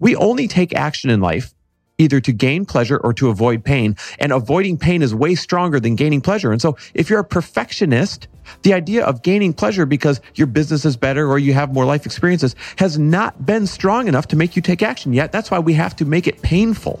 We only take action in life either to gain pleasure or to avoid pain. And avoiding pain is way stronger than gaining pleasure. And so if you're a perfectionist, the idea of gaining pleasure because your business is better or you have more life experiences has not been strong enough to make you take action yet. That's why we have to make it painful.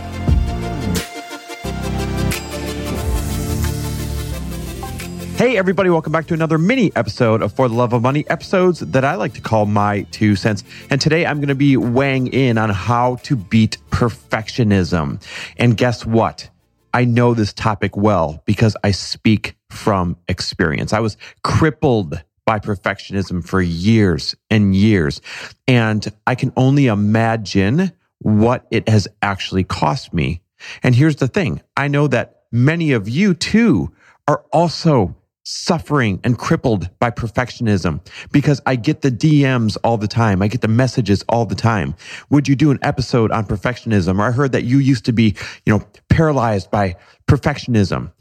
Hey, everybody, welcome back to another mini episode of For the Love of Money, episodes that I like to call my two cents. And today I'm going to be weighing in on how to beat perfectionism. And guess what? I know this topic well because I speak from experience. I was crippled by perfectionism for years and years. And I can only imagine what it has actually cost me. And here's the thing I know that many of you too are also suffering and crippled by perfectionism because I get the DMs all the time. I get the messages all the time. Would you do an episode on perfectionism? Or I heard that you used to be, you know, paralyzed by perfectionism.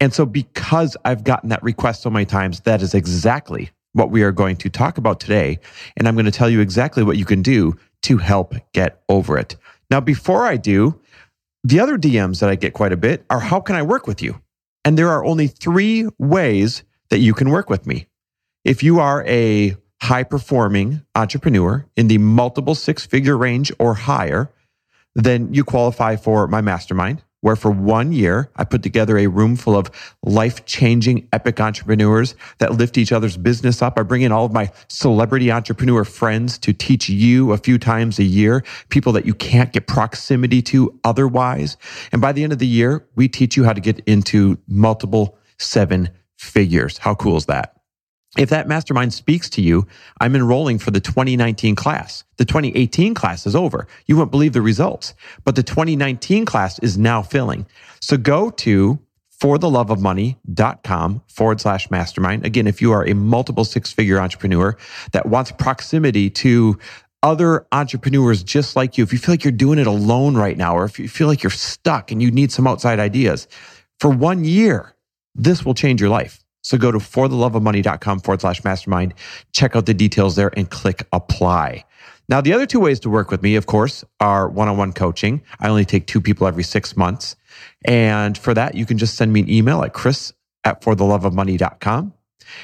And so because I've gotten that request so many times, that is exactly what we are going to talk about today. And I'm going to tell you exactly what you can do to help get over it. Now, before I do, the other DMs that I get quite a bit are how can I work with you? And there are only three ways that you can work with me. If you are a high performing entrepreneur in the multiple six figure range or higher, then you qualify for my mastermind where for one year I put together a room full of life changing epic entrepreneurs that lift each other's business up. I bring in all of my celebrity entrepreneur friends to teach you a few times a year, people that you can't get proximity to otherwise. And by the end of the year, we teach you how to get into multiple seven figures. How cool is that? If that mastermind speaks to you, I'm enrolling for the 2019 class. The 2018 class is over. You won't believe the results, but the 2019 class is now filling. So go to fortheloveofmoney.com forward slash mastermind. Again, if you are a multiple six figure entrepreneur that wants proximity to other entrepreneurs just like you, if you feel like you're doing it alone right now, or if you feel like you're stuck and you need some outside ideas, for one year, this will change your life. So go to fortheloveofmoney.com forward slash mastermind, check out the details there and click apply. Now, the other two ways to work with me, of course, are one on one coaching. I only take two people every six months. And for that, you can just send me an email at chris at fortheloveofmoney.com.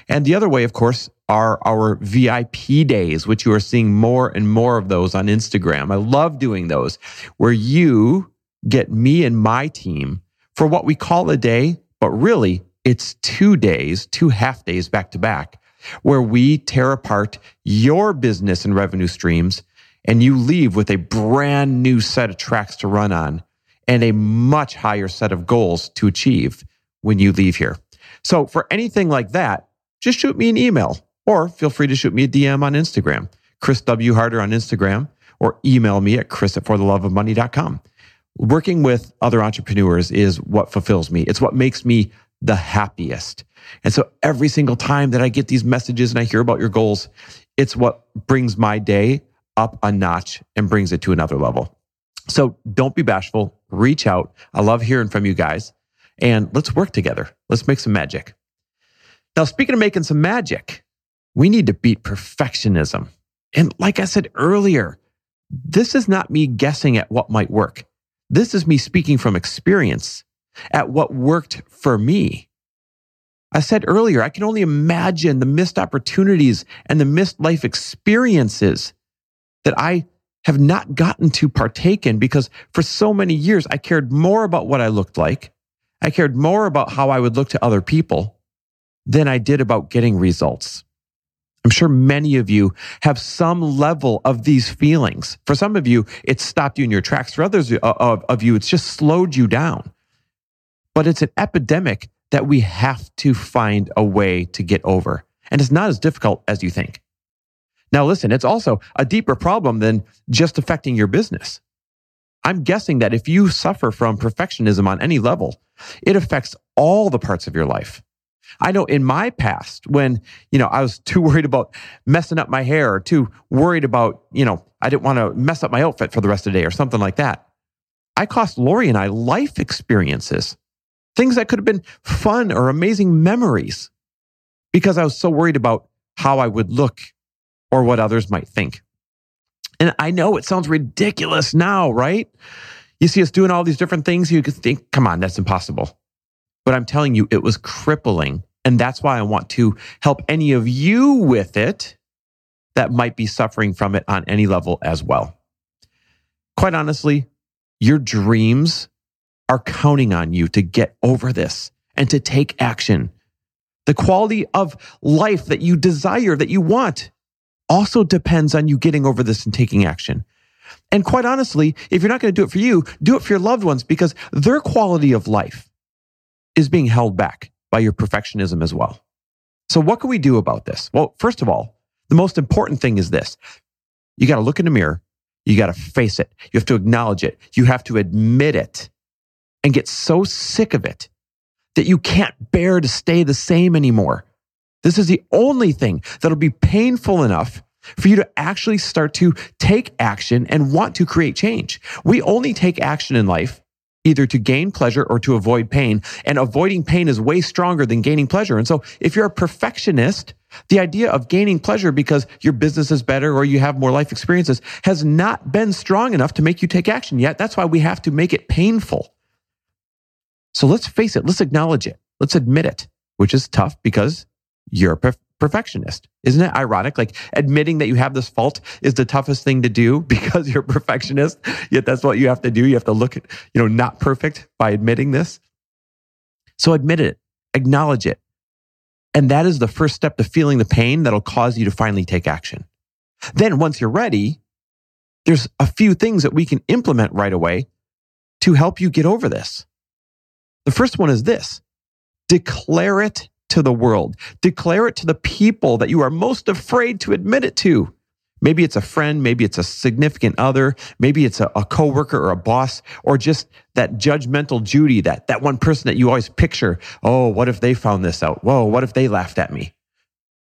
And the other way, of course, are our VIP days, which you are seeing more and more of those on Instagram. I love doing those where you get me and my team for what we call a day, but really it's two days, two half days back to back, where we tear apart your business and revenue streams, and you leave with a brand new set of tracks to run on and a much higher set of goals to achieve when you leave here. So, for anything like that, just shoot me an email or feel free to shoot me a DM on Instagram, Chris W. Harder on Instagram, or email me at chris at fortheloveofmoney.com. Working with other entrepreneurs is what fulfills me. It's what makes me the happiest. And so every single time that I get these messages and I hear about your goals, it's what brings my day up a notch and brings it to another level. So don't be bashful. Reach out. I love hearing from you guys and let's work together. Let's make some magic. Now, speaking of making some magic, we need to beat perfectionism. And like I said earlier, this is not me guessing at what might work. This is me speaking from experience at what worked for me. I said earlier, I can only imagine the missed opportunities and the missed life experiences that I have not gotten to partake in because for so many years, I cared more about what I looked like. I cared more about how I would look to other people than I did about getting results. I'm sure many of you have some level of these feelings. For some of you, it stopped you in your tracks. For others of, of you, it's just slowed you down but it's an epidemic that we have to find a way to get over. And it's not as difficult as you think. Now, listen, it's also a deeper problem than just affecting your business. I'm guessing that if you suffer from perfectionism on any level, it affects all the parts of your life. I know in my past when, you know, I was too worried about messing up my hair or too worried about, you know, I didn't want to mess up my outfit for the rest of the day or something like that. I cost Lori and I life experiences, things that could have been fun or amazing memories because I was so worried about how I would look or what others might think. And I know it sounds ridiculous now, right? You see us doing all these different things, you could think, come on, that's impossible. But I'm telling you, it was crippling. And that's why I want to help any of you with it that might be suffering from it on any level as well. Quite honestly, your dreams are counting on you to get over this and to take action. The quality of life that you desire, that you want, also depends on you getting over this and taking action. And quite honestly, if you're not going to do it for you, do it for your loved ones because their quality of life is being held back by your perfectionism as well. So, what can we do about this? Well, first of all, the most important thing is this you got to look in the mirror, you got to face it, you have to acknowledge it, you have to admit it, and get so sick of it that you can't bear to stay the same anymore. This is the only thing that'll be painful enough for you to actually start to take action and want to create change. We only take action in life either to gain pleasure or to avoid pain. And avoiding pain is way stronger than gaining pleasure. And so if you're a perfectionist, the idea of gaining pleasure because your business is better or you have more life experiences has not been strong enough to make you take action yet. That's why we have to make it painful. So let's face it. Let's acknowledge it. Let's admit it, which is tough because you're a perfectionist. Isn't it ironic? Like admitting that you have this fault is the toughest thing to do because you're a perfectionist. Yet that's what you have to do. You have to look at, you know, not perfect by admitting this. So admit it, acknowledge it. And that is the first step to feeling the pain that'll cause you to finally take action. Then once you're ready, there's a few things that we can implement right away to help you get over this. The first one is this declare it to the world. Declare it to the people that you are most afraid to admit it to. Maybe it's a friend, maybe it's a significant other, maybe it's a, a coworker or a boss, or just that judgmental Judy, that, that one person that you always picture. Oh, what if they found this out? Whoa, what if they laughed at me?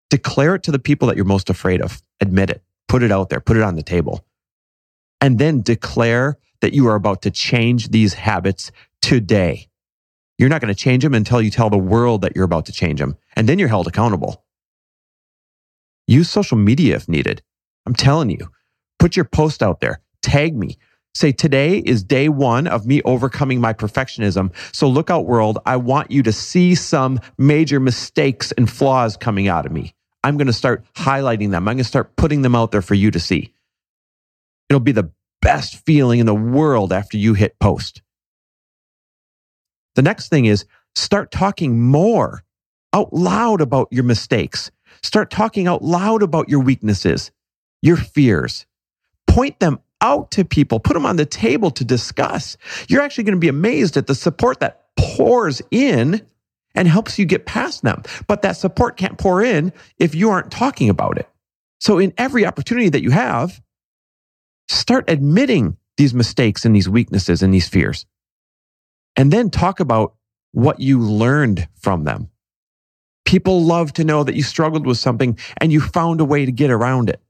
Declare it to the people that you're most afraid of. Admit it. Put it out there. Put it on the table. And then declare that you are about to change these habits today. You're not going to change them until you tell the world that you're about to change them. And then you're held accountable. Use social media if needed. I'm telling you, put your post out there, tag me. Say, today is day one of me overcoming my perfectionism. So look out, world. I want you to see some major mistakes and flaws coming out of me. I'm going to start highlighting them. I'm going to start putting them out there for you to see. It'll be the best feeling in the world after you hit post. The next thing is start talking more out loud about your mistakes. Start talking out loud about your weaknesses, your fears. Point them out to people, put them on the table to discuss. You're actually going to be amazed at the support that pours in and helps you get past them. But that support can't pour in if you aren't talking about it. So, in every opportunity that you have, start admitting these mistakes and these weaknesses and these fears and then talk about what you learned from them. People love to know that you struggled with something and you found a way to get around it.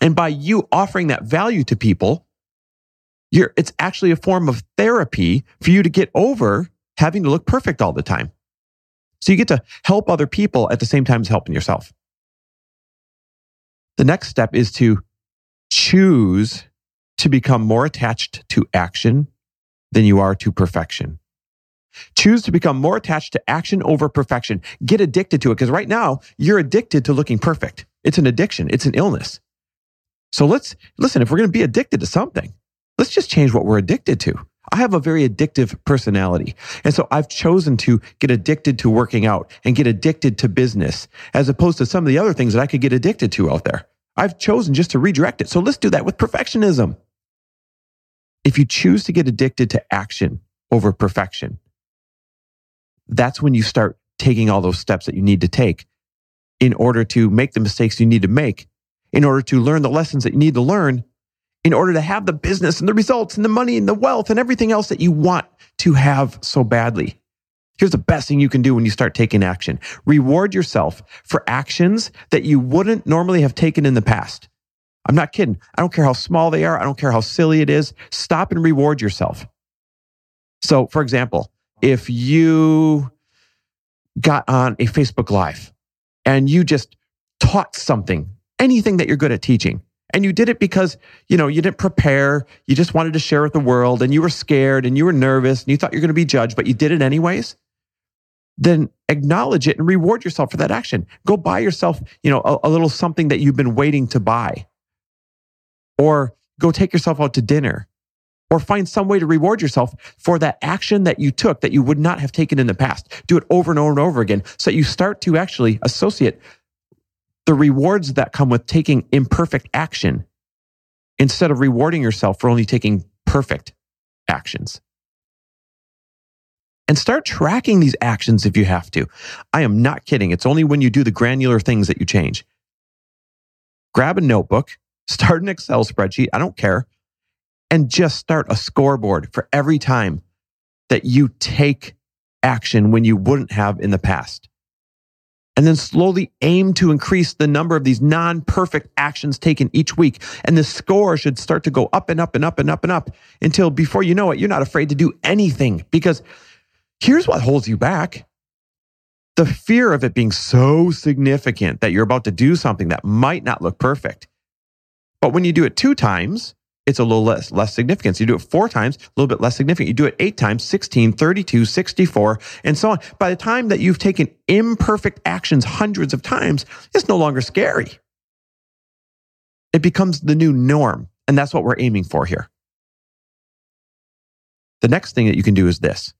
And by you offering that value to people, you're, it's actually a form of therapy for you to get over having to look perfect all the time. So you get to help other people at the same time as helping yourself. The next step is to choose to become more attached to action than you are to perfection. Choose to become more attached to action over perfection. Get addicted to it because right now you're addicted to looking perfect. It's an addiction. It's an illness. So let's listen. If we're going to be addicted to something, let's just change what we're addicted to. I have a very addictive personality. And so I've chosen to get addicted to working out and get addicted to business as opposed to some of the other things that I could get addicted to out there. I've chosen just to redirect it. So let's do that with perfectionism. If you choose to get addicted to action over perfection, that's when you start taking all those steps that you need to take in order to make the mistakes you need to make, in order to learn the lessons that you need to learn, in order to have the business and the results and the money and the wealth and everything else that you want to have so badly. Here's the best thing you can do when you start taking action. Reward yourself for actions that you wouldn't normally have taken in the past. I'm not kidding. I don't care how small they are. I don't care how silly it is. Stop and reward yourself. So, for example, if you got on a Facebook Live and you just taught something, anything that you're good at teaching, and you did it because, you know, you didn't prepare, you just wanted to share with the world and you were scared and you were nervous and you thought you're going to be judged, but you did it anyways, then acknowledge it and reward yourself for that action. Go buy yourself, you know, a, a little something that you've been waiting to buy. Or go take yourself out to dinner or find some way to reward yourself for that action that you took that you would not have taken in the past. Do it over and over and over again so that you start to actually associate the rewards that come with taking imperfect action instead of rewarding yourself for only taking perfect actions. And start tracking these actions if you have to. I am not kidding. It's only when you do the granular things that you change. Grab a notebook, start an Excel spreadsheet. I don't care and just start a scoreboard for every time that you take action when you wouldn't have in the past. And then slowly aim to increase the number of these non perfect actions taken each week. And the score should start to go up and up and up and up and up until before you know it, you're not afraid to do anything. Because here's what holds you back the fear of it being so significant that you're about to do something that might not look perfect. But when you do it two times, it's a little less, less significance. You do it four times, a little bit less significant. You do it eight times, 16, 32, 64, and so on. By the time that you've taken imperfect actions hundreds of times, it's no longer scary. It becomes the new norm. And that's what we're aiming for here. The next thing that you can do is this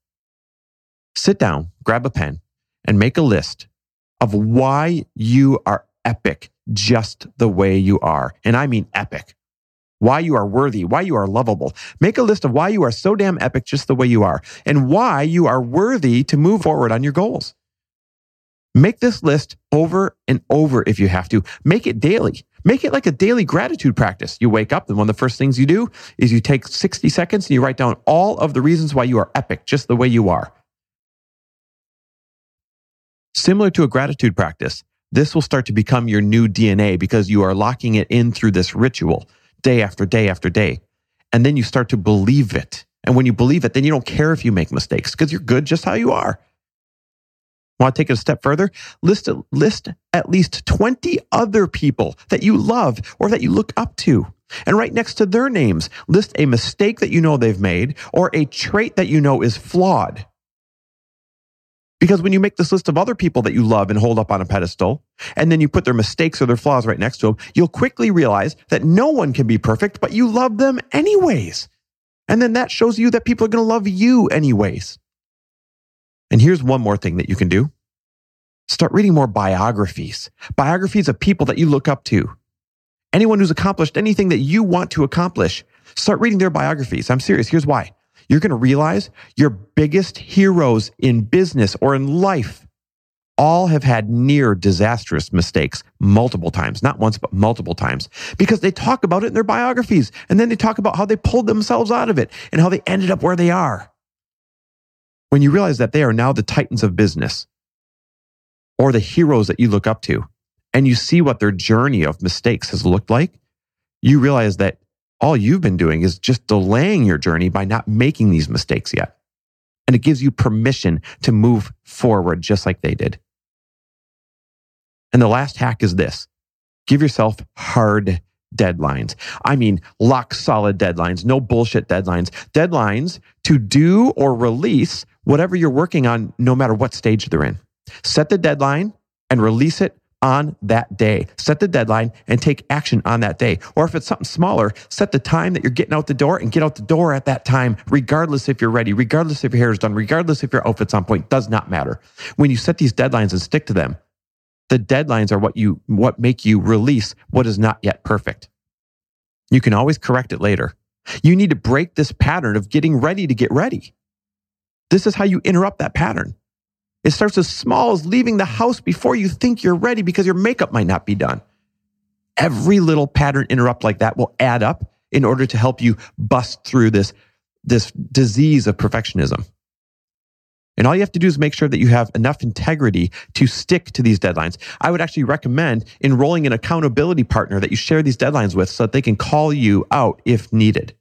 sit down, grab a pen, and make a list of why you are epic just the way you are. And I mean epic why you are worthy, why you are lovable. Make a list of why you are so damn epic just the way you are, and why you are worthy to move forward on your goals. Make this list over and over if you have to. Make it daily. Make it like a daily gratitude practice. You wake up, and one of the first things you do is you take 60 seconds and you write down all of the reasons why you are epic just the way you are. Similar to a gratitude practice, this will start to become your new DNA because you are locking it in through this ritual day after day after day. And then you start to believe it. And when you believe it, then you don't care if you make mistakes because you're good just how you are. Want to take it a step further? List, list at least 20 other people that you love or that you look up to. And right next to their names, list a mistake that you know they've made or a trait that you know is flawed. Because when you make this list of other people that you love and hold up on a pedestal, and then you put their mistakes or their flaws right next to them, you'll quickly realize that no one can be perfect, but you love them anyways. And then that shows you that people are going to love you anyways. And here's one more thing that you can do. Start reading more biographies, biographies of people that you look up to. Anyone who's accomplished anything that you want to accomplish, start reading their biographies. I'm serious. Here's why you're going to realize your biggest heroes in business or in life all have had near disastrous mistakes multiple times, not once, but multiple times, because they talk about it in their biographies. And then they talk about how they pulled themselves out of it and how they ended up where they are. When you realize that they are now the titans of business or the heroes that you look up to, and you see what their journey of mistakes has looked like, you realize that all you've been doing is just delaying your journey by not making these mistakes yet. And it gives you permission to move forward just like they did. And the last hack is this give yourself hard deadlines. I mean, lock solid deadlines, no bullshit deadlines. Deadlines to do or release whatever you're working on, no matter what stage they're in. Set the deadline and release it on that day. Set the deadline and take action on that day. Or if it's something smaller, set the time that you're getting out the door and get out the door at that time, regardless if you're ready, regardless if your hair is done, regardless if your outfit's on point, does not matter. When you set these deadlines and stick to them, the deadlines are what you, what make you release what is not yet perfect. You can always correct it later. You need to break this pattern of getting ready to get ready. This is how you interrupt that pattern. It starts as small as leaving the house before you think you're ready because your makeup might not be done. Every little pattern interrupt like that will add up in order to help you bust through this, this disease of perfectionism. And all you have to do is make sure that you have enough integrity to stick to these deadlines. I would actually recommend enrolling an accountability partner that you share these deadlines with so that they can call you out if needed.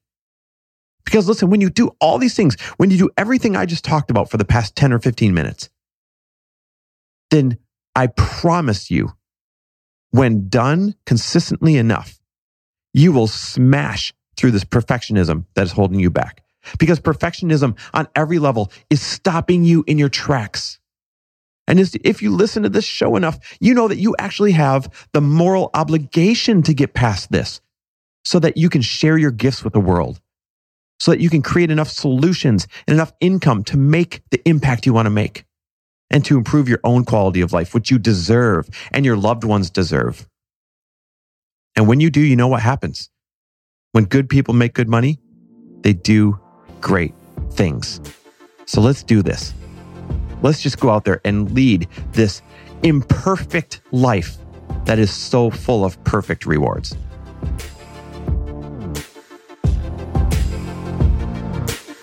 Because listen, when you do all these things, when you do everything I just talked about for the past 10 or 15 minutes, then I promise you, when done consistently enough, you will smash through this perfectionism that is holding you back because perfectionism on every level is stopping you in your tracks. And if you listen to this show enough, you know that you actually have the moral obligation to get past this so that you can share your gifts with the world, so that you can create enough solutions and enough income to make the impact you want to make and to improve your own quality of life, which you deserve and your loved ones deserve. And when you do, you know what happens. When good people make good money, they do great things. So let's do this. Let's just go out there and lead this imperfect life that is so full of perfect rewards.